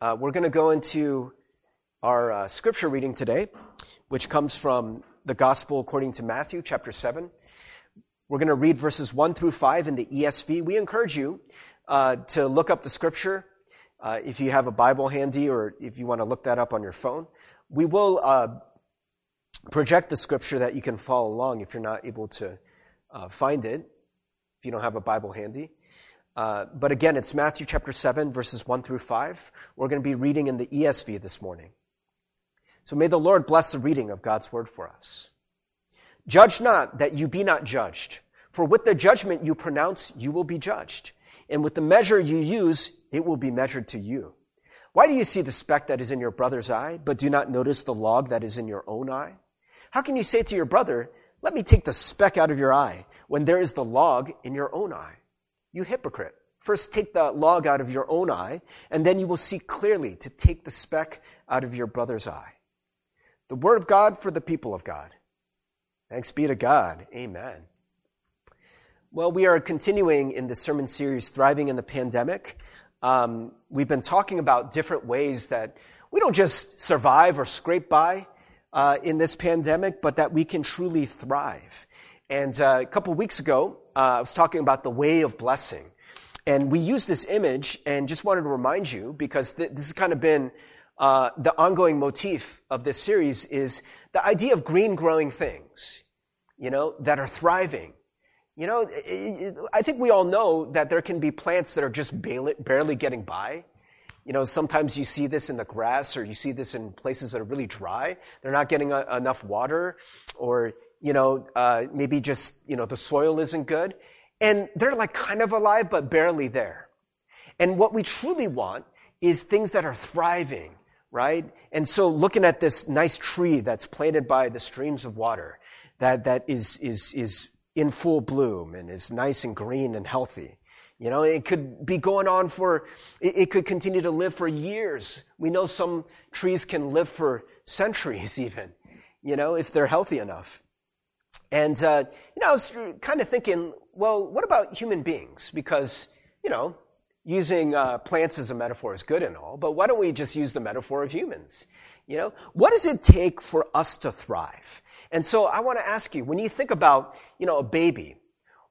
Uh, we're going to go into our uh, scripture reading today, which comes from the Gospel according to Matthew, chapter 7. We're going to read verses 1 through 5 in the ESV. We encourage you uh, to look up the scripture uh, if you have a Bible handy or if you want to look that up on your phone. We will uh, project the scripture that you can follow along if you're not able to uh, find it, if you don't have a Bible handy. Uh, but again, it's Matthew chapter 7, verses 1 through 5. We're going to be reading in the ESV this morning. So may the Lord bless the reading of God's word for us. Judge not that you be not judged. For with the judgment you pronounce, you will be judged. And with the measure you use, it will be measured to you. Why do you see the speck that is in your brother's eye, but do not notice the log that is in your own eye? How can you say to your brother, let me take the speck out of your eye, when there is the log in your own eye? You hypocrite. First take the log out of your own eye, and then you will see clearly to take the speck out of your brother's eye. The word of God for the people of God. Thanks be to God. Amen. Well, we are continuing in the sermon series, Thriving in the Pandemic. Um, we've been talking about different ways that we don't just survive or scrape by uh, in this pandemic, but that we can truly thrive. And uh, a couple weeks ago, I was talking about the way of blessing. And we use this image and just wanted to remind you because th- this has kind of been uh, the ongoing motif of this series is the idea of green growing things, you know, that are thriving. You know, it, it, I think we all know that there can be plants that are just barely getting by. You know, sometimes you see this in the grass or you see this in places that are really dry. They're not getting a, enough water or you know, uh, maybe just, you know, the soil isn't good. And they're like kind of alive, but barely there. And what we truly want is things that are thriving, right? And so looking at this nice tree that's planted by the streams of water, that, that is, is, is in full bloom and is nice and green and healthy. You know, it could be going on for, it, it could continue to live for years. We know some trees can live for centuries even, you know, if they're healthy enough. And, uh, you know, I was kind of thinking, well, what about human beings? Because, you know, using uh, plants as a metaphor is good and all, but why don't we just use the metaphor of humans? You know, what does it take for us to thrive? And so I want to ask you, when you think about, you know, a baby,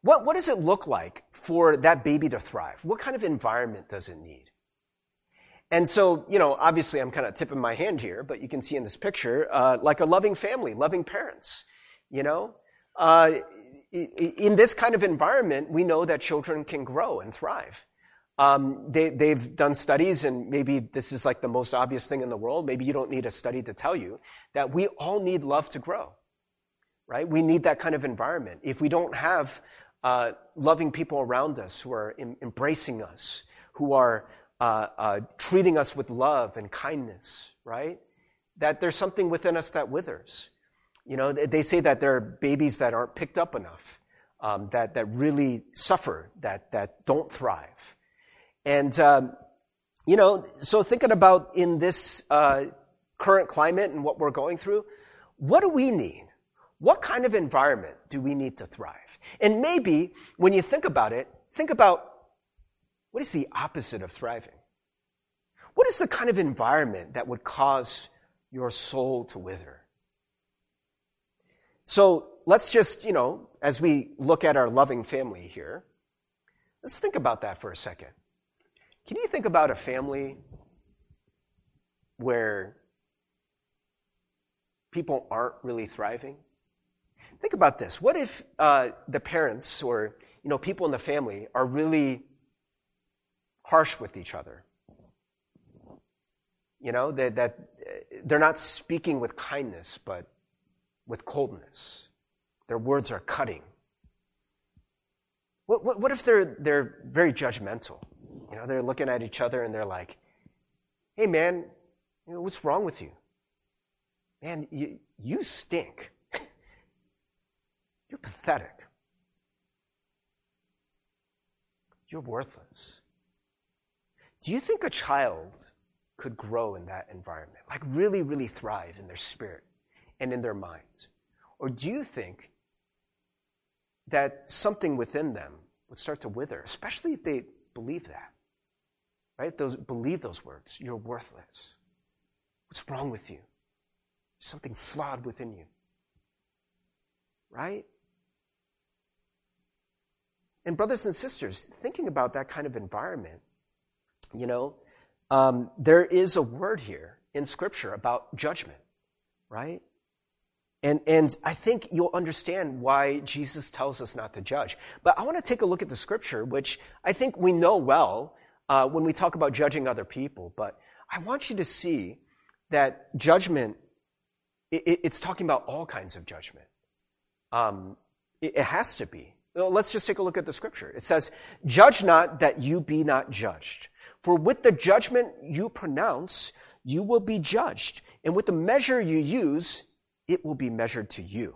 what, what does it look like for that baby to thrive? What kind of environment does it need? And so, you know, obviously I'm kind of tipping my hand here, but you can see in this picture, uh, like a loving family, loving parents. You know, uh, in this kind of environment, we know that children can grow and thrive. Um, they, they've done studies, and maybe this is like the most obvious thing in the world. Maybe you don't need a study to tell you that we all need love to grow, right? We need that kind of environment. If we don't have uh, loving people around us who are em- embracing us, who are uh, uh, treating us with love and kindness, right? That there's something within us that withers. You know, they say that there are babies that aren't picked up enough, um, that, that really suffer, that, that don't thrive. And, um, you know, so thinking about in this uh, current climate and what we're going through, what do we need? What kind of environment do we need to thrive? And maybe when you think about it, think about what is the opposite of thriving? What is the kind of environment that would cause your soul to wither? So let's just, you know, as we look at our loving family here, let's think about that for a second. Can you think about a family where people aren't really thriving? Think about this. What if uh, the parents or you know people in the family are really harsh with each other? You know that, that they're not speaking with kindness, but with coldness. Their words are cutting. What, what, what, if they're, they're very judgmental? You know, they're looking at each other and they're like, hey, man, you know, what's wrong with you? Man, you, you stink. You're pathetic. You're worthless. Do you think a child could grow in that environment? Like, really, really thrive in their spirit? And in their minds? Or do you think that something within them would start to wither, especially if they believe that? right? Those, believe those words. You're worthless. What's wrong with you? something flawed within you. Right? And, brothers and sisters, thinking about that kind of environment, you know, um, there is a word here in Scripture about judgment, right? And, and I think you'll understand why Jesus tells us not to judge. But I want to take a look at the Scripture, which I think we know well uh, when we talk about judging other people. But I want you to see that judgment, it, it's talking about all kinds of judgment. Um, it, it has to be. Let's just take a look at the scripture. It says, Judge not that you be not judged. For with the judgment you pronounce, you will be judged. And with the measure you use, it will be measured to you.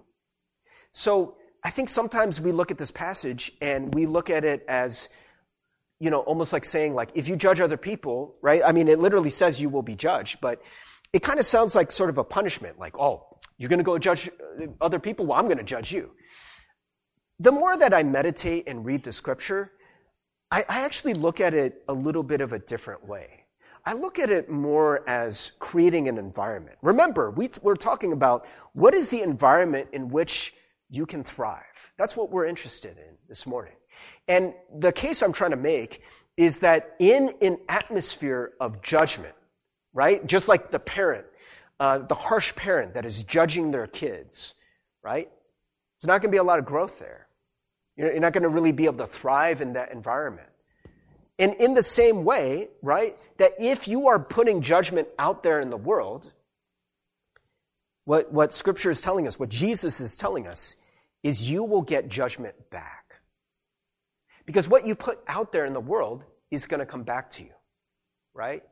So I think sometimes we look at this passage and we look at it as you know, almost like saying, like, if you judge other people, right? I mean, it literally says you will be judged, but it kind of sounds like sort of a punishment, like, oh, you're going to go judge uh, other people? Well, I'm going to judge you. The more that I meditate and read the scripture, I, I actually look at it a little bit of a different way. I look at it more as creating an environment. Remember, we, we're talking about what is the environment in which you can thrive. That's what we're interested in this morning. And the case I'm trying to make is that in an atmosphere of judgment, right? Just like the parent, uh, the harsh parent that is judging their kids, right? There's not going to be a lot of growth there. You're not going to really be able to thrive in that environment. And in the same way, right, that if you are putting judgment out there in the world, what, what Scripture is telling us, what Jesus is telling us, is you will get judgment back. Because what you put out there in the world is going to come back to you, right?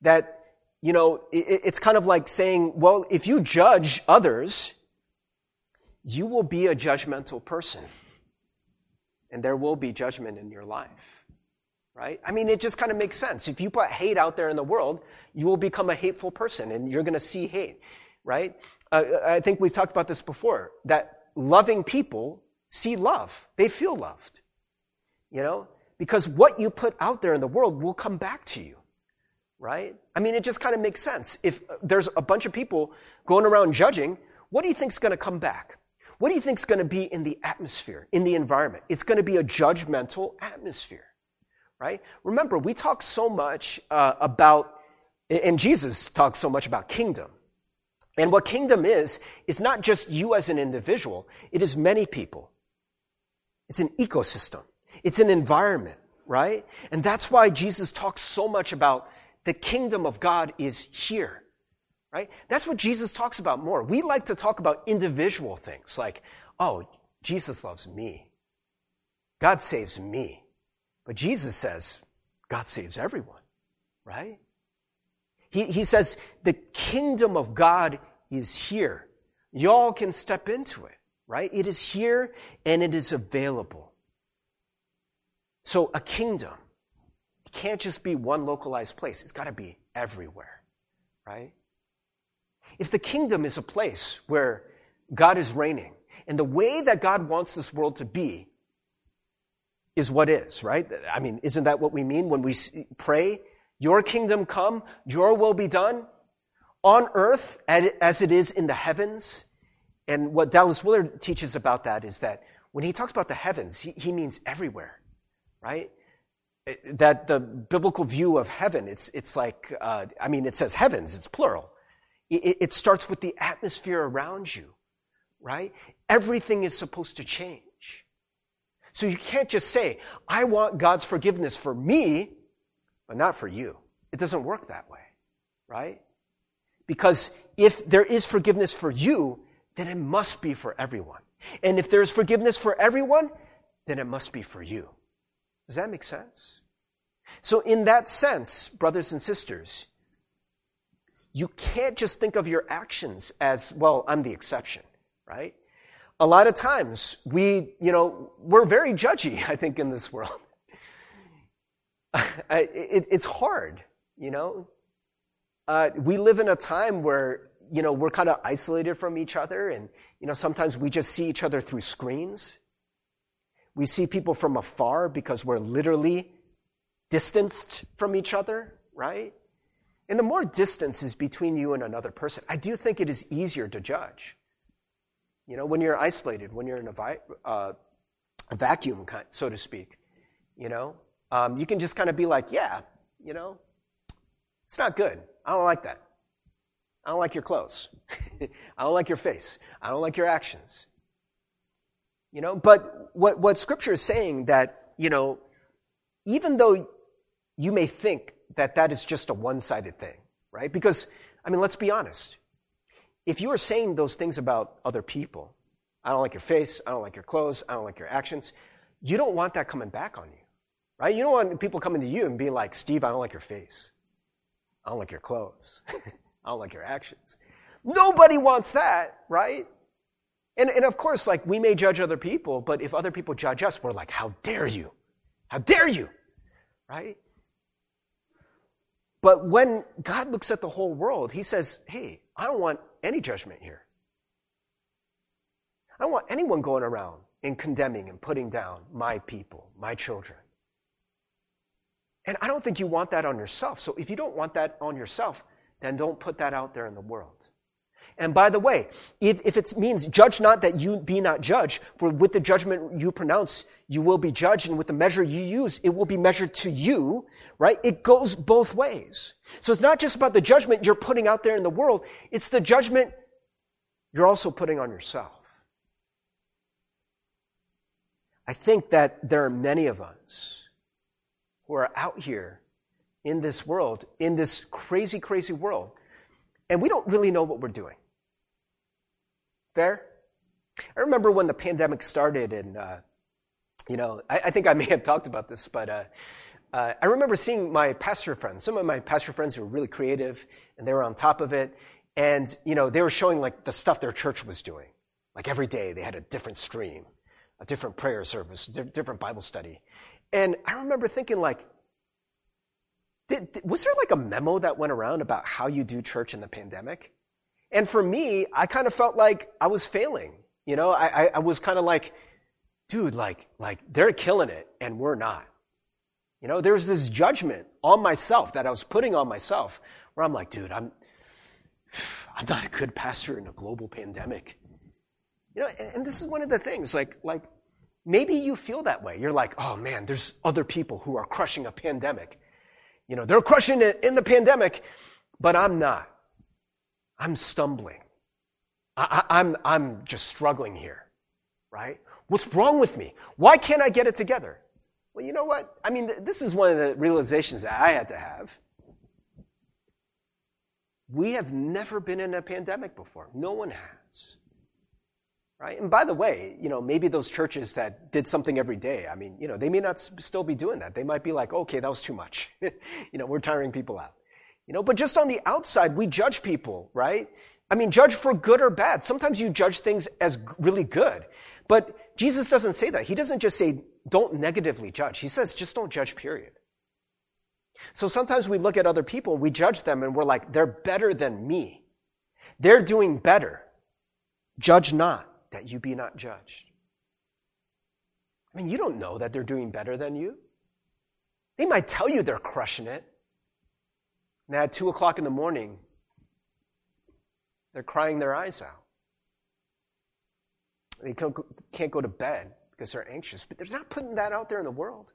That, you know, it, it's kind of like saying, well, if you judge others, you will be a judgmental person. And there will be judgment in your life, right? I mean, it just kind of makes sense. If you put hate out there in the world, you will become a hateful person and you're going to see hate, right? Uh, I think we've talked about this before that loving people see love, they feel loved. You know? Because what you put out there in the world will come back to you. Right? I mean, it just kind of makes sense. If there's a bunch of people going around judging, what do you think is going to come back? What do you think is going to be in the atmosphere, in the environment? It's going to be a judgmental atmosphere, right? Remember, we talk so much uh, about, and Jesus talks so much about kingdom. And what kingdom is, is not just you as an individual, it is many people. It's an ecosystem. It's an environment, right? And that's why Jesus talks so much about the kingdom of God is here, right? That's what Jesus talks about more. We like to talk about individual things like, oh, Jesus loves me. God saves me. But Jesus says, God saves everyone, right? He, he says, the kingdom of God is here. Y'all can step into it, right? It is here and it is available. So a kingdom it can't just be one localized place. It's got to be everywhere, right? If the kingdom is a place where God is reigning, and the way that God wants this world to be is what is, right? I mean, isn't that what we mean when we pray, Your kingdom come, Your will be done on earth as it is in the heavens? And what Dallas Willard teaches about that is that when he talks about the heavens, he, means everywhere right? That the biblical view of heaven, it's, it's like, uh, I mean, it says heavens, it's plural. It, it starts with the atmosphere around you, right? Everything is supposed to change. So you can't just say, I want God's forgiveness for me, but not for you. It doesn't work that way, right? Because if there is forgiveness for you, then it must be for everyone. And if there is forgiveness for everyone, then it must be for you. Does that make sense? So, in that sense, brothers and sisters, you can't just think of your actions as, well, I'm the exception, right? A lot of times we, you know, we're very judgy, I think, in this world. it, it's hard, you know? Uh, we live in a time where, you know, we're kind of isolated from each other and, you know, sometimes we just see each other through screens. We see people from afar because we're literally distanced from each other, right? And the more distance is between you and another person, I do think it is easier to judge. You know, when you're isolated, when you're in a, vi- uh, vacuum, so to speak, you know, um, you can just kind of be like, yeah, you know, it's not good. I don't like that. I don't like your clothes. I don't like your face. I don't like your actions. You know, but what, what scripture is saying that, you know, even though you may think that that is just a one-sided thing, right? Because, I mean, let's be honest. If you are saying those things about other people, I don't like your face, I don't like your clothes, I don't like your actions, you don't want that coming back on you, right? You don't want people coming to you and being like, Steve, I don't like your face. I don't like your clothes. I don't like your actions. Nobody wants that, right? And, and of course, like, we may judge other people, but if other people judge us, we're like, how dare you? How dare you? Right? But when God looks at the whole world, he says, hey, I don't want any judgment here. I don't want anyone going around and condemning and putting down my people, my children. And I don't think you want that on yourself. So if you don't want that on yourself, then don't put that out there in the world. And by the way, if, if it means judge not that you be not judged, for with the judgment you pronounce, you will be judged, and with the measure you use, it will be measured to you, right? It goes both ways. So it's not just about the judgment you're putting out there in the world, it's the judgment you're also putting on yourself. I think that there are many of us who are out here in this world, in this crazy, crazy world, and we don't really know what we're doing. Fair? I remember when the pandemic started, and, uh, you know, I, I, think I may have talked about this, but uh, uh, I remember seeing my pastor friends, some of my pastor friends were really creative, and they were on top of it. And, you know, they were showing like the stuff their church was doing. Like every day they had a different stream, a different prayer service, different Bible study. And I remember thinking like, did, did, was there like a memo that went around about how you do church in the pandemic? And for me, I kind of felt like I was failing. You know, I, I, I was kind of like, dude, like, like they're killing it and we're not. You know, there's this judgment on myself that I was putting on myself where I'm like, dude, I'm, I'm not a good pastor in a global pandemic. You know, and, and this is one of the things, like, like, maybe you feel that way. You're like, oh man, there's other people who are crushing a pandemic. You know, they're crushing it in the pandemic, but I'm not. I'm stumbling. I, am I'm, I'm just struggling here, right? What's wrong with me? Why can't I get it together? Well, you know what? I mean, this is one of the realizations that I had to have. We have never been in a pandemic before. No one has. Right? And by the way, you know, maybe those churches that did something every day, I mean, you know, they may not still be doing that. They might be like, okay, that was too much. you know, we're tiring people out. You know, but just on the outside, we judge people, right? I mean, judge for good or bad. Sometimes you judge things as really good. But Jesus doesn't say that. He doesn't just say, don't negatively judge. He says, just don't judge, period. So sometimes we look at other people, we judge them, and we're like, they're better than me. They're doing better. Judge not, that you be not judged. I mean, you don't know that they're doing better than you. They might tell you they're crushing it. And at 2 o'clock in the morning, they're crying their eyes out. They can't go to bed because they're anxious, but they're not putting that out there in the world.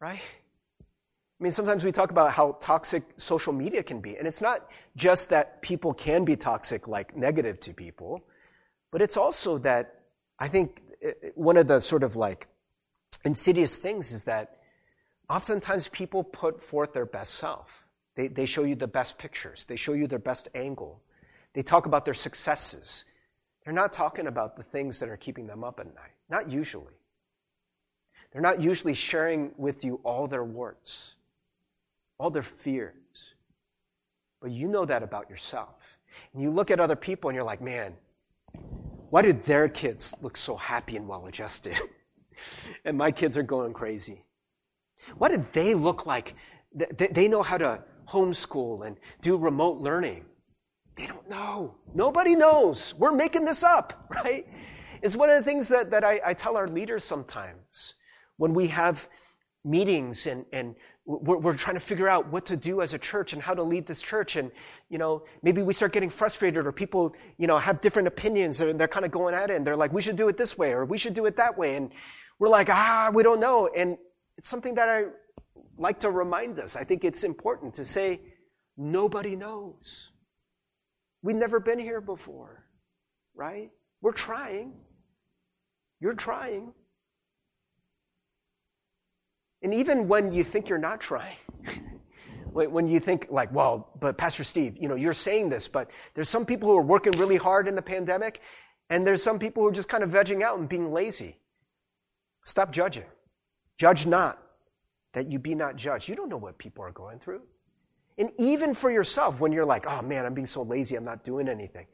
Right? I mean, sometimes we talk about how toxic social media can be, and it's not just that people can be toxic, like negative to people, but it's also that I think uh, uh, one of the sort of like insidious things is that oftentimes people put forth their best self. They, they show you the best pictures, they show you their best angle. They talk about their successes. They're not talking about the things that are keeping them up at night. Not usually. They're not usually sharing with you all their warts, all their fears. But you know that about yourself. And you look at other people and you're like, man, why do their kids look so happy and well adjusted? and my kids are going crazy. Why did they look like they know how to homeschool and do remote learning. They don't know. Nobody knows. We're making this up, right? It's one of the things that, that I, I tell our leaders sometimes when we have meetings and, and we're, we're, trying to figure out what to do as a church and how to lead this church. And, you know, maybe we start getting frustrated or people, you know, have different opinions and they're kind of going at it and they're like, we should do it this way or we should do it that way. And we're like, ah, we don't know. And it's something that I like to remind us. I think it's important to say, nobody knows. We've never been here before, right? We're trying. You're trying. And even when you think you're not trying, when you think like, well, but Pastor Steve, you know, you're saying this, but there's some people who are working really hard in the pandemic, and there's some people who are just kind of vegging out and being lazy. Stop judging. Judge not, that you be not judged. You don't know what people are going through. And even for yourself, when you're like, oh man, I'm being so lazy, I'm not doing anything.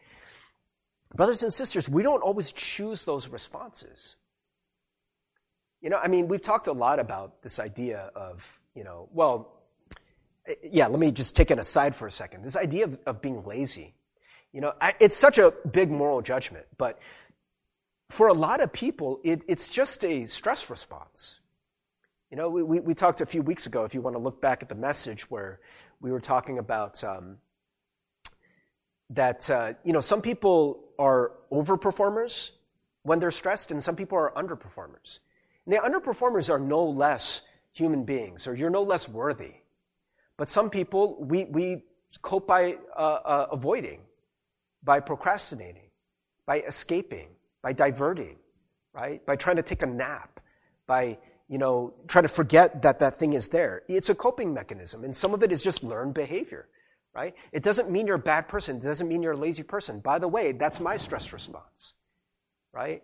Brothers and sisters, we don't always choose those responses. You know, I mean, we've talked a lot about this idea of, you know, well, eh, yeah, let me just take it aside for a second. This idea of, of being lazy. You know, I, it's such a big moral judgment, but for a lot of people, it, it's just a stress response. You know, we, we, we, talked a few weeks ago, if you want to look back at the message where we were talking about um, that, uh, you know, some people are overperformers when they're stressed, and some people are underperformers. And the underperformers are no less human beings, or you're no less worthy. But some people, we, we cope by uh, uh, avoiding, by procrastinating, by escaping, by diverting, right? By trying to take a nap, by, you know, try to forget that that thing is there. It's a coping mechanism, and some of it is just learned behavior, right? It doesn't mean you're a bad person. It doesn't mean you're a lazy person. By the way, that's my stress response, right?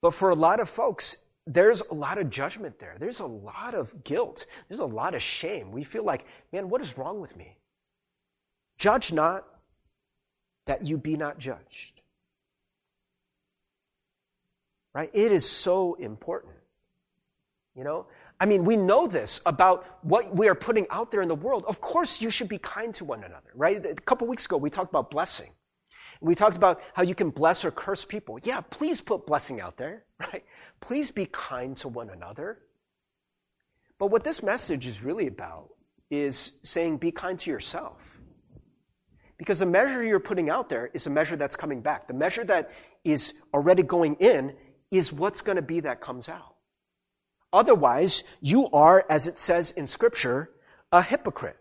But for a lot of folks, there's a lot of judgment there. There's a lot of guilt. There's a lot of shame. We feel like, man, what is wrong with me? Judge not that you be not judged. Right? It is so important. You know? I mean, we know this about what we are putting out there in the world. Of course, you should be kind to one another, right? A couple weeks ago, we talked about blessing. We talked about how you can bless or curse people. Yeah, please put blessing out there, right? Please be kind to one another. But what this message is really about is saying be kind to yourself. Because the measure you're putting out there is a measure that's coming back. The measure that is already going in is what's going to be that comes out. Otherwise, you are, as it says in Scripture, a hypocrite.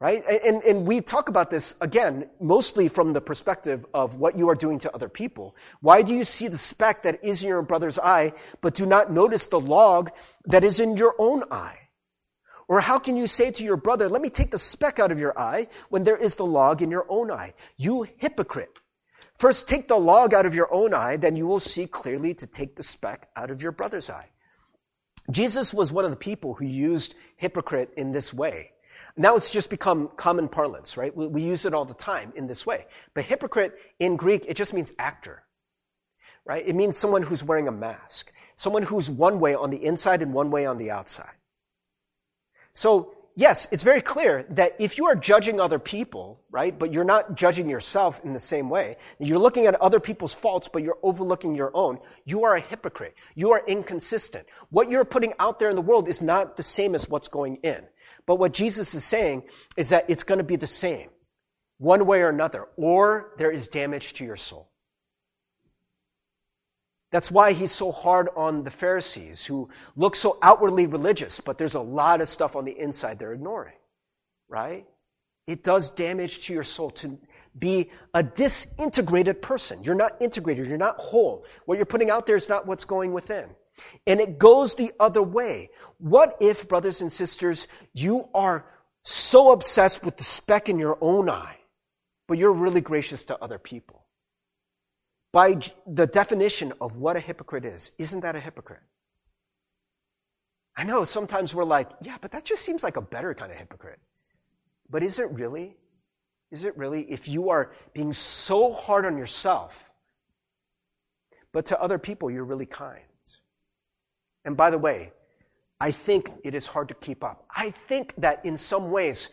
Right? And, and we talk about this, again, mostly from the perspective of what you are doing to other people. Why do you see the speck that is in your brother's eye, but do not notice the log that is in your own eye? Or how can you say to your brother, let me take the speck out of your eye when there is the log in your own eye? You hypocrite. First take the log out of your own eye, then you will see clearly to take the speck out of your brother's eye. Jesus was one of the people who used hypocrite in this way. Now it's just become common parlance, right? We, we use it all the time in this way. But hypocrite in Greek, it just means actor, right? It means someone who's wearing a mask, someone who's one way on the inside and one way on the outside. So, yes, it's very clear that if you are judging other people, right, but you're not judging yourself in the same way, you're looking at other people's faults, but you're overlooking your own, you are a hypocrite. You are inconsistent. What you're putting out there in the world is not the same as what's going in. But what Jesus is saying is that it's going to be the same, one way or another, or there is damage to your soul. That's why he's so hard on the Pharisees who look so outwardly religious, but there's a lot of stuff on the inside they're ignoring, right? It does damage to your soul to be a disintegrated person. You're not integrated. You're not whole. What you're putting out there is not what's going within. And it goes the other way. What if, brothers and sisters, you are so obsessed with the speck in your own eye, but you're really gracious to other people? By the definition of what a hypocrite is, isn't that a hypocrite? I know sometimes we're like, yeah, but that just seems like a better kind of hypocrite. But is it really? Is it really? If you are being so hard on yourself, but to other people you're really kind. And by the way, I think it is hard to keep up. I think that in some ways,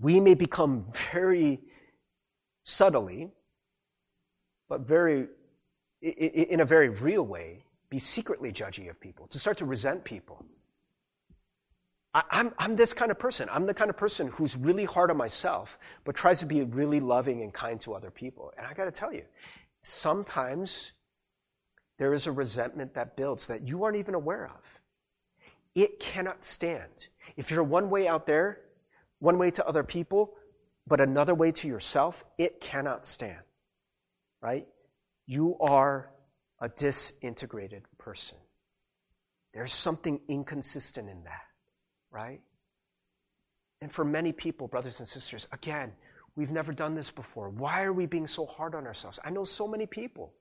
we may become very subtly, but very, in a very real way, be secretly judgy of people, to start to resent people. I'm, I'm this kind of person. I'm the kind of person who's really hard on myself, but tries to be really loving and kind to other people. And I got to tell you, sometimes there is a resentment that builds that you aren't even aware of. It cannot stand. If you're one way out there, one way to other people, but another way to yourself, it cannot stand. Right? You are a disintegrated person. There's something inconsistent in that, right? And for many people, brothers and sisters, again, we've never done this before. Why are we being so hard on ourselves? I know so many people.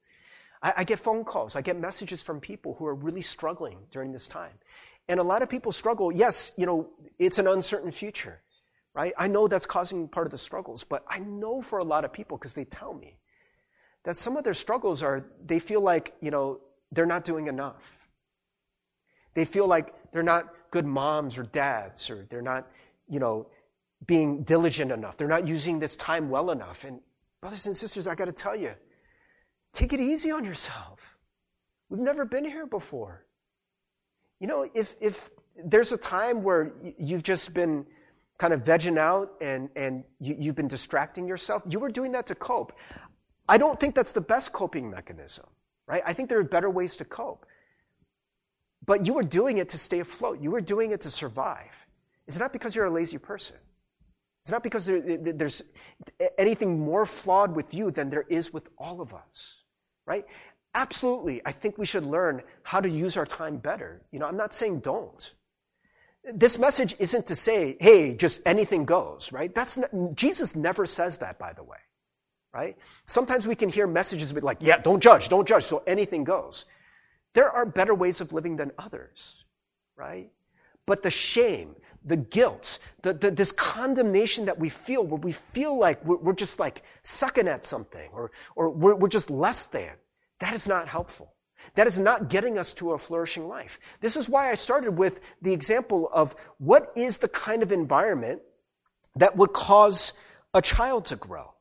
I, I, get phone calls, I get messages from people who are really struggling during this time. And a lot of people struggle. Yes, you know, it's an uncertain future, right? I know that's causing part of the struggles, but I know for a lot of people, because they tell me, that some of their struggles are they feel like, you know, they're not doing enough. They feel like they're not good moms or dads, or they're not, you know, being diligent enough. They're not using this time well enough. And brothers and sisters, I got to tell you, take it easy on yourself. We've never been here before. You know, if, if there's a time where you've just been kind of vegging out and, and you, have been distracting yourself, you were doing that to cope. I don't think that's the best coping mechanism, right? I think there are better ways to cope. But you were doing it to stay afloat. You were doing it to survive. It's not because you're a lazy person. It's not because there, there's anything more flawed with you than there is with all of us, right? Absolutely, I think we should learn how to use our time better. You know, I'm not saying don't. This message isn't to say, hey, just anything goes, right? That's not, Jesus never says that, by the way right? Sometimes we can hear messages like, yeah, don't judge, don't judge, so anything goes. There are better ways of living than others, right? But the shame, the guilt, the, the, this condemnation that we feel, where we feel like we're, we're just like sucking at something or, or we're, we're just less than, that is not helpful. That is not getting us to a flourishing life. This is why I started with the example of what is the kind of environment that would cause a child to grow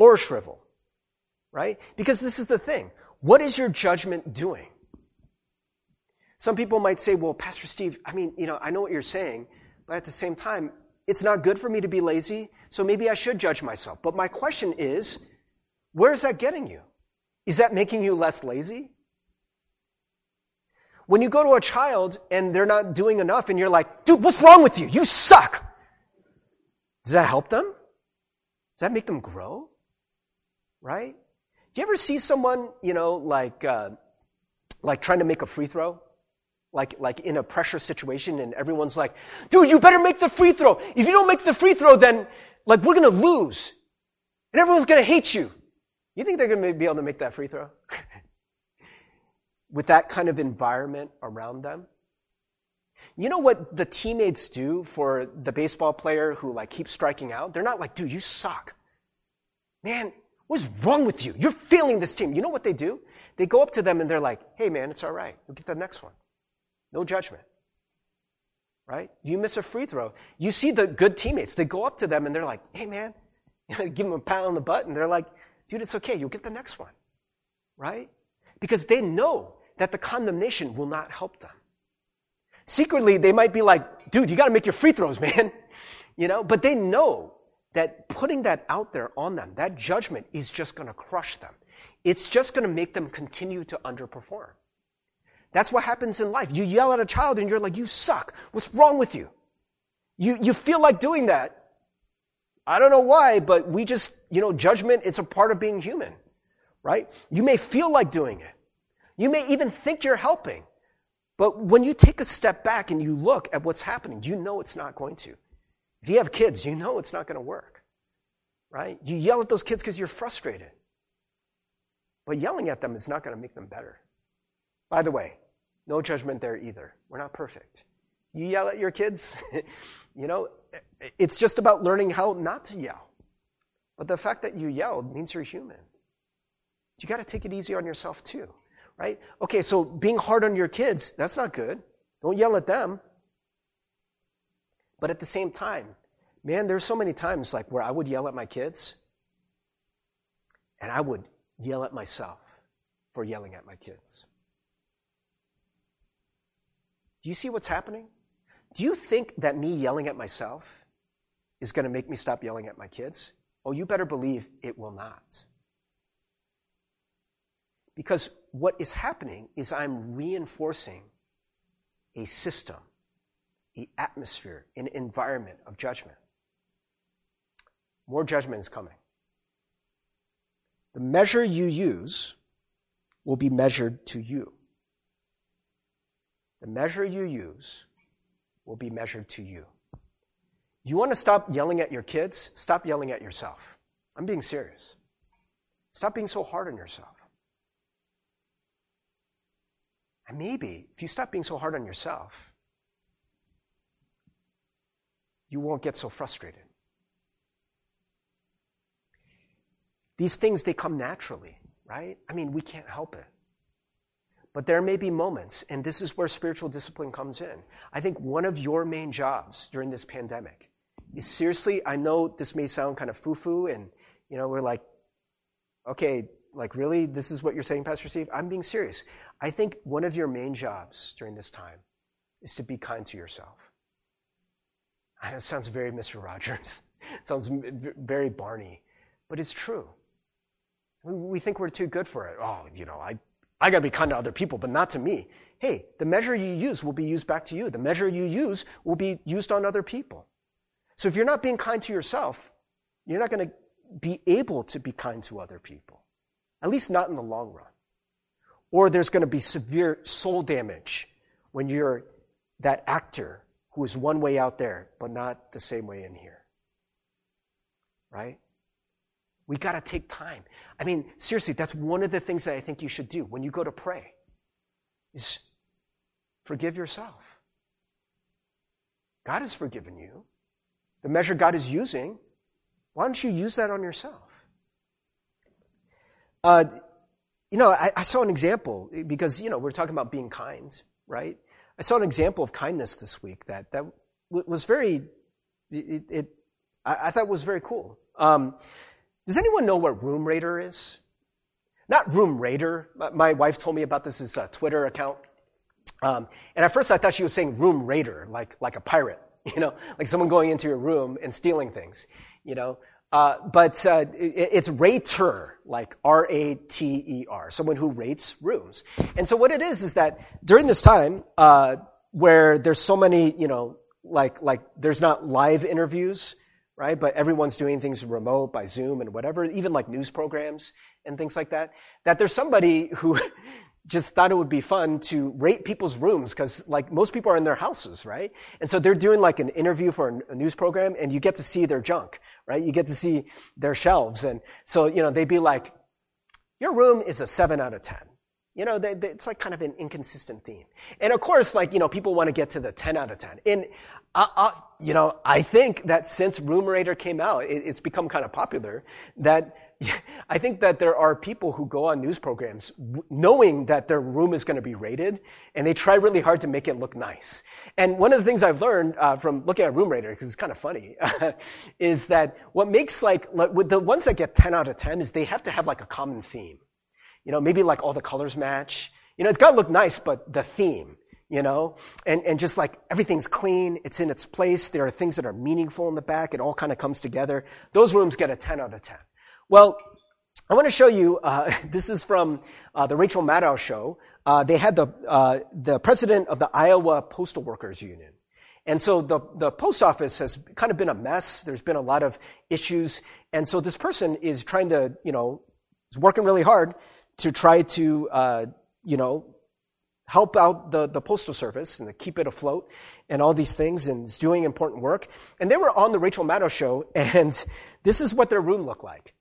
or shrivel, right? Because this is the thing. What is your judgment doing? Some people might say, well, Pastor Steve, I mean, you know, I know what you're saying, but at the same time, it's not good for me to be lazy, so maybe I should judge myself. But my question is, where is that getting you? Is that making you less lazy? When you go to a child and they're not doing enough and you're like, dude, what's wrong with you? You suck. Does that help them? Does that make them grow? Right? Do you ever see someone, you know, like, uh, like trying to make a free throw? Like, like in a pressure situation and everyone's like, dude, you better make the free throw. If you don't make the free throw, then like we're going to lose. And everyone's going to hate you. You think they're going to be able to make that free throw? With that kind of environment around them? You know what the teammates do for the baseball player who like keeps striking out? They're not like, dude, you suck. Man, What's wrong with you? You're failing this team. You know what they do? They go up to them and they're like, hey, man, it's all right. You'll get the next one. No judgment. Right? You miss a free throw. You see the good teammates. They go up to them and they're like, hey, man, give them a pat on the butt and they're like, dude, it's okay. You'll get the next one. Right? Because they know that the condemnation will not help them. Secretly, they might be like, dude, you got to make your free throws, man. You know, but they know that putting that out there on them, that judgment is just going to crush them. It's just going to make them continue to underperform. That's what happens in life. You yell at a child and you're like, you suck. What's wrong with you? You, you feel like doing that. I don't know why, but we just, you know, judgment, it's a part of being human, right? You may feel like doing it. You may even think you're helping. But when you take a step back and you look at what's happening, you know it's not going to. If you have kids, you know it's not going to work, right? You yell at those kids because you're frustrated. But yelling at them is not going to make them better. By the way, no judgment there either. We're not perfect. You yell at your kids, you know, it's just about learning how not to yell. But the fact that you yelled means you're human. You got to take it easy on yourself too, right? Okay, so being hard on your kids, that's not good. Don't yell at them. But at the same time, man, there's so many times like where I would yell at my kids and I would yell at myself for yelling at my kids. Do you see what's happening? Do you think that me yelling at myself is going to make me stop yelling at my kids? Oh, you better believe it will not. Because what is happening is I'm reinforcing a system, an atmosphere, an environment of judgment. More judgment is coming. The measure you use will be measured to you. The measure you use will be measured to you. You want to stop yelling at your kids? Stop yelling at yourself. I'm being serious. Stop being so hard on yourself. And maybe if you stop being so hard on yourself, you won't get so frustrated. These things, they come naturally, right? I mean, we can't help it. But there may be moments, and this is where spiritual discipline comes in. I think one of your main jobs during this pandemic is seriously, I know this may sound kind of foo foo, and, you know, we're like, okay, like, really? This is what you're saying, Pastor Steve? I'm being serious. I think one of your main jobs during this time is to be kind to yourself. I know it sounds very Mr. Rogers. it sounds very Barney, but it's true. We think we're too good for it. Oh, you know, I, I gotta be kind to other people, but not to me. Hey, the measure you use will be used back to you. The measure you use will be used on other people. So if you're not being kind to yourself, you're not gonna be able to be kind to other people at least not in the long run. Or there's going to be severe soul damage when you're that actor who is one way out there, but not the same way in here. Right? We got to take time. I mean, seriously, that's one of the things that I think you should do when you go to pray is forgive yourself. God has forgiven you. The measure God is using, why don't you use that on yourself? Uh, you know, I, I, saw an example because, you know, we're talking about being kind, right? I saw an example of kindness this week that, that was very, it, it I, thought was very cool. Um, does anyone know what Room Raider is? Not Room Raider. My wife told me about this as a Twitter account. Um, and at first I thought she was saying Room Raider, like, like a pirate, you know, like someone going into your room and stealing things, you know. Uh, but uh, it's rater, like R A T E R, someone who rates rooms. And so what it is is that during this time uh, where there's so many, you know, like like there's not live interviews, right? But everyone's doing things remote by Zoom and whatever, even like news programs and things like that. That there's somebody who just thought it would be fun to rate people's rooms because like most people are in their houses, right? And so they're doing like an interview for a news program and you get to see their junk, right? You get to see their shelves. And so, you know, they'd be like, your room is a seven out of 10. You know, they, they, it's like kind of an inconsistent theme. And of course, like, you know, people want to get to the 10 out of 10. And, uh, uh, you know, I think that since Room Rater came out, it, it's become kind of popular that I think that there are people who go on news programs knowing that their room is going to be rated, and they try really hard to make it look nice. And one of the things I've learned uh, from looking at Room Rater, because it's kind of funny, is that what makes like, like with the ones that get 10 out of 10 is they have to have like a common theme. You know, maybe like all the colors match. You know, it's got to look nice, but the theme you know and, and just like everything's clean it's in its place there are things that are meaningful in the back it all kind of comes together those rooms get a 10 out of 10 well, I want to show you, uh, this is from uh, the Rachel Maddow show. Uh, they had the, uh, the president of the Iowa Postal Workers Union. And so the, the post office has kind of been a mess. There's been a lot of issues. And so this person is trying to, you know, is working really hard to try to, uh, you know, help out the, the postal service and keep it afloat and all these things and is doing important work. And they were on the Rachel Maddow show and this is what their room looked like.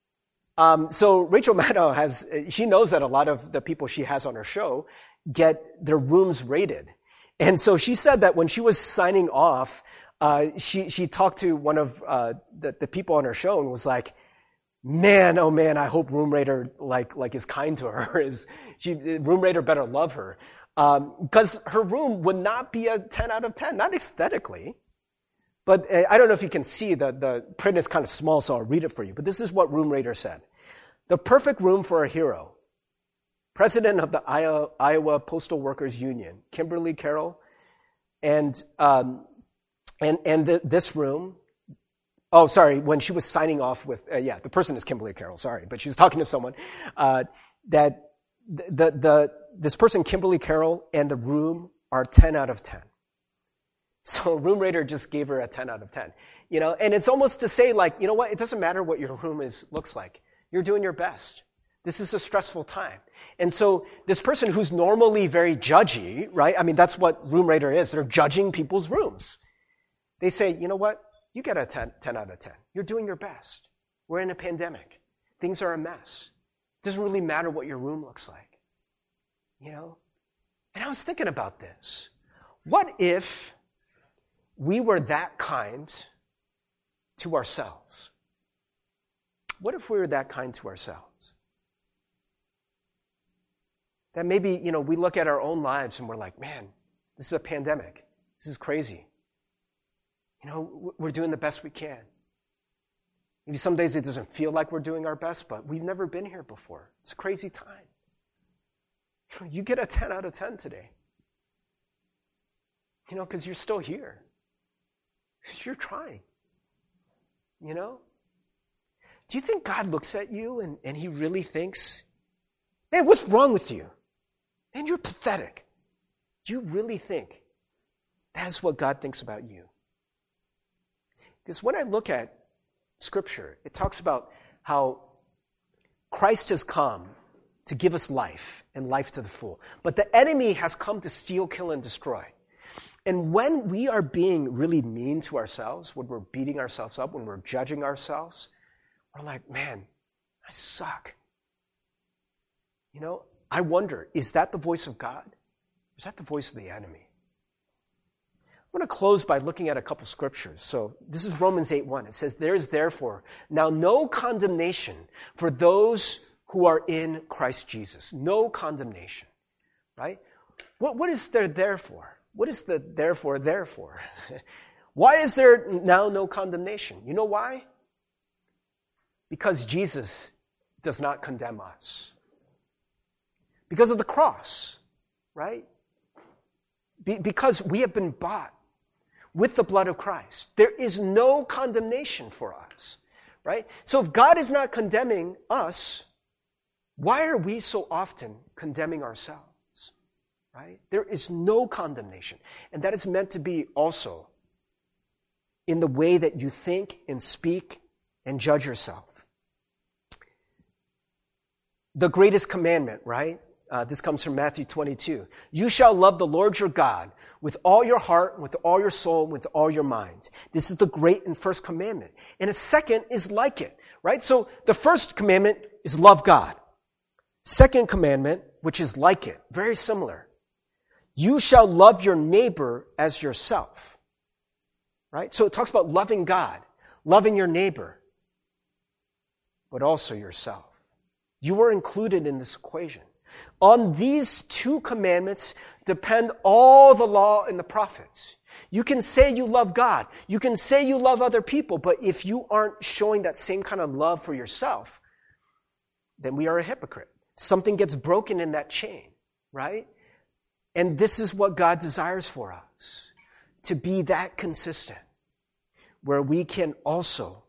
Um, so Rachel Maddow has, she knows that a lot of the people she has on her show get their rooms rated. And so she said that when she was signing off, uh, she, she talked to one of uh, the, the people on her show and was like, man, oh man, I hope Room Rater like, like is kind to her. Is she, Room Rater better love her. Because um, her room would not be a 10 out of 10, not aesthetically. But uh, I don't know if you can see the, the print is kind of small, so I'll read it for you. But this is what Room Rater said. The perfect room for a hero. President of the Iowa Postal Workers Union, Kimberly Karol, And, um, and, and the, this room, oh, sorry, when she was signing off with, uh, yeah, the person is Kimberly Karol, sorry, but she was talking to someone, uh, that the, the, this person, Kimberly Karol, and the room are 10 out of 10. So Room Rater just gave her a 10 out of 10. You know, and it's almost to say like, you know what, it doesn't matter what your room is, looks like. You're doing your best. This is a stressful time. And so this person who's normally very judgy, right? I mean, that's what Room Rater is. They're judging people's rooms. They say, you know what? You get a 10, 10 out of 10. You're doing your best. We're in a pandemic. Things are a mess. It doesn't really matter what your room looks like. You know? And I was thinking about this. What if we were that kind to ourselves? What if we were that kind to ourselves? That maybe, you know, we look at our own lives and we're like, man, this is a pandemic. This is crazy. You know, we're doing the best we can. Maybe some days it doesn't feel like we're doing our best, but we've never been here before. It's a crazy time. You get a 10 out of 10 today. You know, because you're still here. You're trying. You know? Do you think God looks at you and, and he really thinks, man, what's wrong with you? Man, you're pathetic. Do you really think that's what God thinks about you? Because when I look at Scripture, it talks about how Christ has come to give us life and life to the full. But the enemy has come to steal, kill, and destroy. And when we are being really mean to ourselves, when we're beating ourselves up, when we're judging ourselves, we're like, man, I suck. You know, I wonder, is that the voice of God? Is that the voice of the enemy? I want to close by looking at a couple scriptures. So this is Romans 8 1. It says, There is therefore now no condemnation for those who are in Christ Jesus. No condemnation. Right? What, what is there therefore? What is the therefore therefore? why is there now no condemnation? You know why? Because Jesus does not condemn us. Because of the cross, right? Be, because we have been bought with the blood of Christ. There is no condemnation for us, right? So if God is not condemning us, why are we so often condemning ourselves? Right? There is no condemnation. And that is meant to be also in the way that you think and speak and judge yourself. The greatest commandment, right? Uh, this comes from Matthew 22. You shall love the Lord your God with all your heart, with all your soul, with all your mind. This is the great and first commandment. And a second is like it, right? So the first commandment is love God. Second commandment, which is like it, very similar. You shall love your neighbor as yourself. Right? So it talks about loving God, loving your neighbor, but also yourself. You are included in this equation. On these two commandments depend all the law and the prophets. You can say you love God. You can say you love other people, but if you aren't showing that same kind of love for yourself, then we are a hypocrite. Something gets broken in that chain, right? And this is what God desires for us to be that consistent, where we can also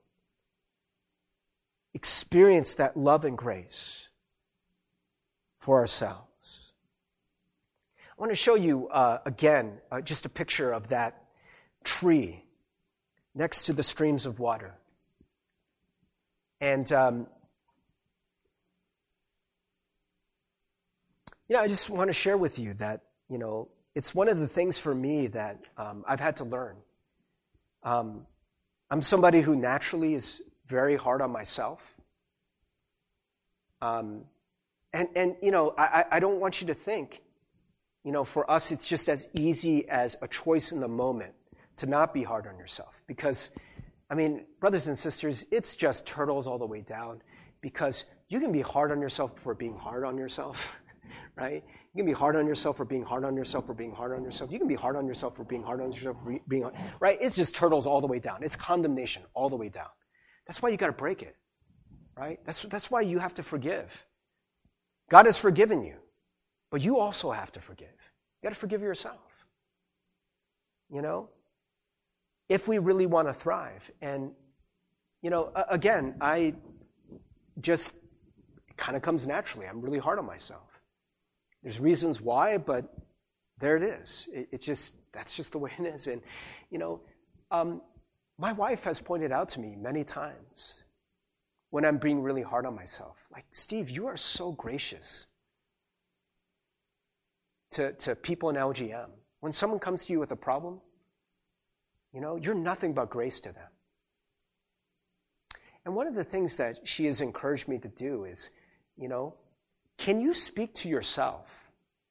experience that love and grace for ourselves. I want to show you uh, again uh, just a picture of that tree next to the streams of water. And, um, you know, I just want to share with you that, you know, it's one of the things for me that um, I've had to learn. Um, I'm somebody who naturally is very hard on myself. Um, and, and you know, I, I don't want you to think, you know, for us, it's just as easy as a choice in the moment to not be hard on yourself. Because, I mean, brothers and sisters, it's just turtles all the way down. Because you can be hard on yourself for being hard on yourself, right? You can be hard on yourself for being hard on yourself for being hard on yourself. You can be hard on yourself for being hard on yourself for being hard, right? It's just turtles all the way down. It's condemnation all the way down. That's why you got to break it, right? That's, that's why you have to forgive. God has forgiven you, but you also have to forgive. You got to forgive yourself. you know, if we really want to thrive. And, you know, again, I just, kind of comes naturally. I'm really hard on myself. There's reasons why, but there it is. It, it just, that's just the way it is. And, you know, um, my wife has pointed out to me many times when I'm being really hard on myself, like, Steve, you are so gracious to, to people in LGM. When someone comes to you with a problem, you know, you're nothing but grace to them. And one of the things that she has encouraged me to do is, you know, can you speak to yourself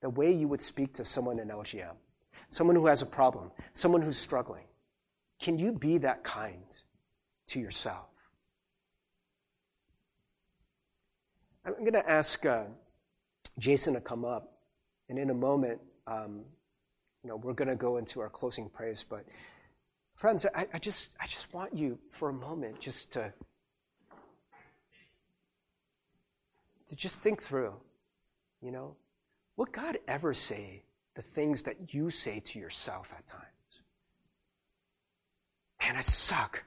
the way you would speak to someone in LGM? Someone who has a problem, someone who's struggling. Can you be that kind to yourself? I'm going to ask uh, Jason to come up, and in a moment, um, you know, we're going to go into our closing praise. But friends, I, I just I just want you for a moment just to to just think through, you know, would God ever say the things that you say to yourself at times? Man, I suck.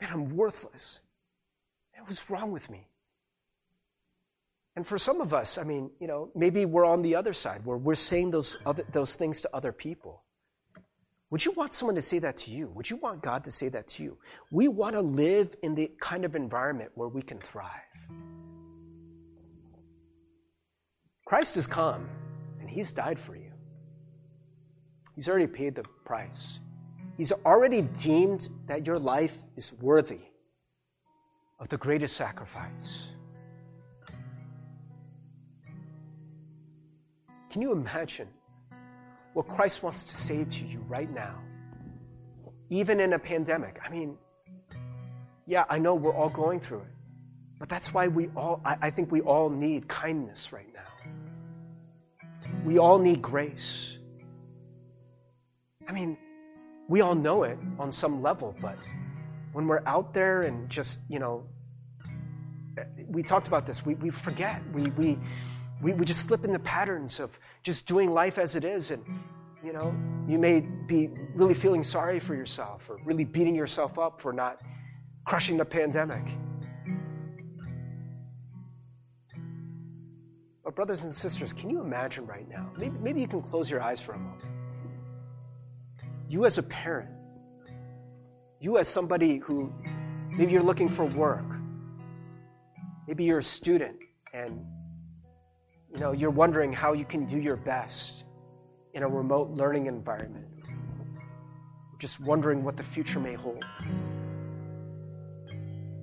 Man, I'm worthless. Man, what's wrong with me? And for some of us, I mean, you know, maybe we're on the other side where we're saying those, other, those things to other people. Would you want someone to say that to you? Would you want God to say that to you? We want to live in the kind of environment where we can thrive. Christ has come and he's died for you. He's already paid the price. He's already deemed that your life is worthy of the greatest sacrifice. Can you imagine what Christ wants to say to you right now? Even in a pandemic. I mean, yeah, I know we're all going through it. But that's why we all, I, I think we all need kindness right now. We all need grace. I mean, we all know it on some level, but when we're out there and just, you know, we talked about this, we, we forget. We, we, we, we just slip into patterns of just doing life as it is. And, you know, you may be really feeling sorry for yourself or really beating yourself up for not crushing the pandemic. But, brothers and sisters, can you imagine right now? Maybe, maybe you can close your eyes for a moment. You, as a parent, you, as somebody who maybe you're looking for work, maybe you're a student and you know, you're wondering how you can do your best in a remote learning environment. Just wondering what the future may hold.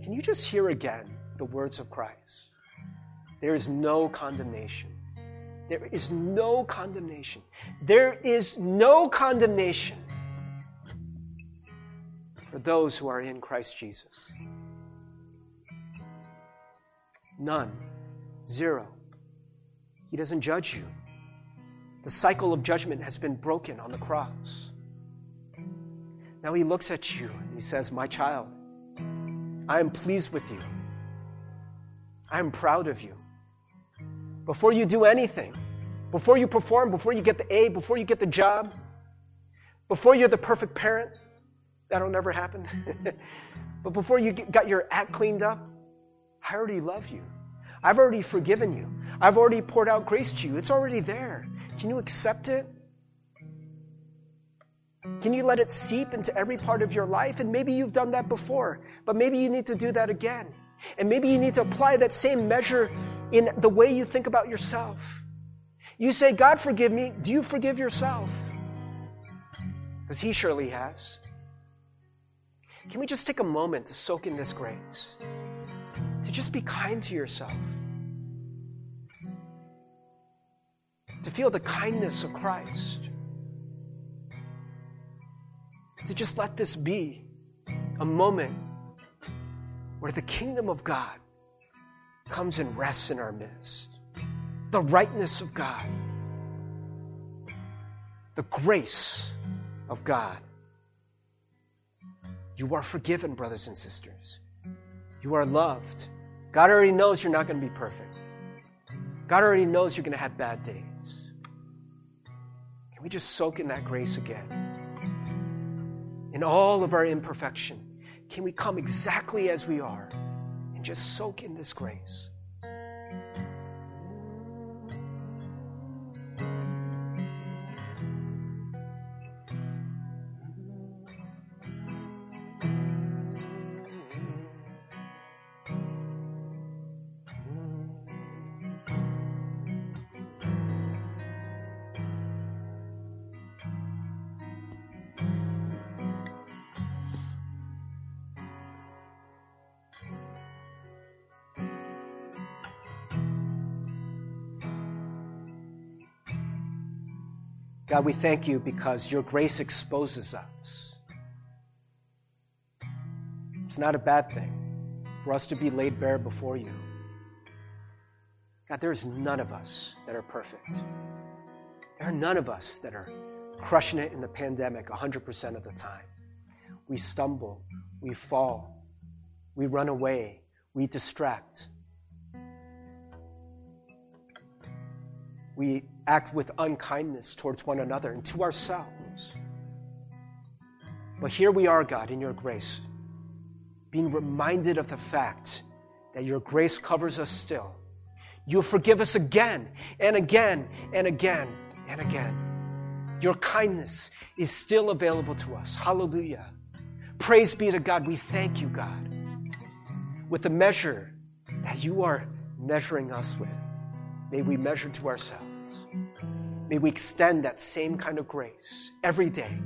Can you just hear again the words of Christ? There is no condemnation. There is no condemnation. There is no condemnation for those who are in Christ Jesus. None. Zero. He doesn't judge you. The cycle of judgment has been broken on the cross. Now he looks at you and he says, My child, I am pleased with you. I am proud of you. Before you do anything, before you perform, before you get the A, before you get the job, before you're the perfect parent, that'll never happen. but before you got your act cleaned up, I already love you. I've already forgiven you. I've already poured out grace to you. It's already there. Can you accept it? Can you let it seep into every part of your life? And maybe you've done that before, but maybe you need to do that again. And maybe you need to apply that same measure in the way you think about yourself. You say, God, forgive me. Do you forgive yourself? Because He surely has. Can we just take a moment to soak in this grace? To just be kind to yourself. to feel the kindness of Christ. To just let this be a moment where the kingdom of God comes and rests in our midst. The rightness of God, the grace of God. You are forgiven, brothers and sisters. You are loved. God already knows you're not going to be perfect. God already knows you're going to have bad days Can we just soak in that grace again? in all of our imperfection, can we come exactly as we are and just soak in this grace? God, we thank you because your grace exposes us. It's not a bad thing for us to be laid bare before you. God, there is none of us that are perfect. There are none of us that are crushing it in the pandemic 100% of the time. We stumble, we fall, we run away, we distract. We act with unkindness towards one another and to ourselves. But here we are, God, in your grace, being reminded of the fact that your grace covers us still. You'll forgive us again and again and again and again. Your kindness is still available to us. Hallelujah. Praise be to God. We thank you, God, with the measure that you are measuring us with. May we measure to ourselves. May we extend that same kind of grace every day.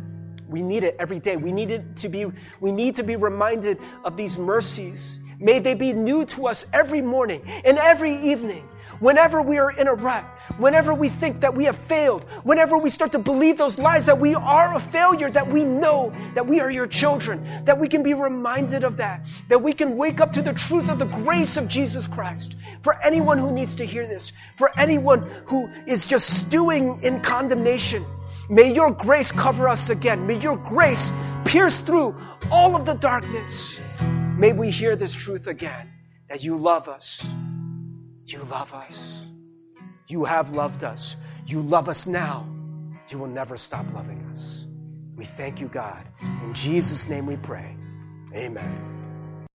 We need it every day. We need it to be, we need to be reminded of these mercies. May they be new to us every morning and every evening. Whenever we are in a rut, whenever we think that we have failed, whenever we start to believe those lies that we are a failure, that we know that we are your children, that we can be reminded of that, that we can wake up to the truth of the grace of Jesus Christ. For anyone who needs to hear this, for anyone who is just stewing in condemnation, may your grace cover us again. May your grace pierce through all of the darkness. May we hear this truth again that you love us you love us. You have loved us. You love us now. You will never stop loving us. We thank you, God. In Jesus' name we pray. Amen.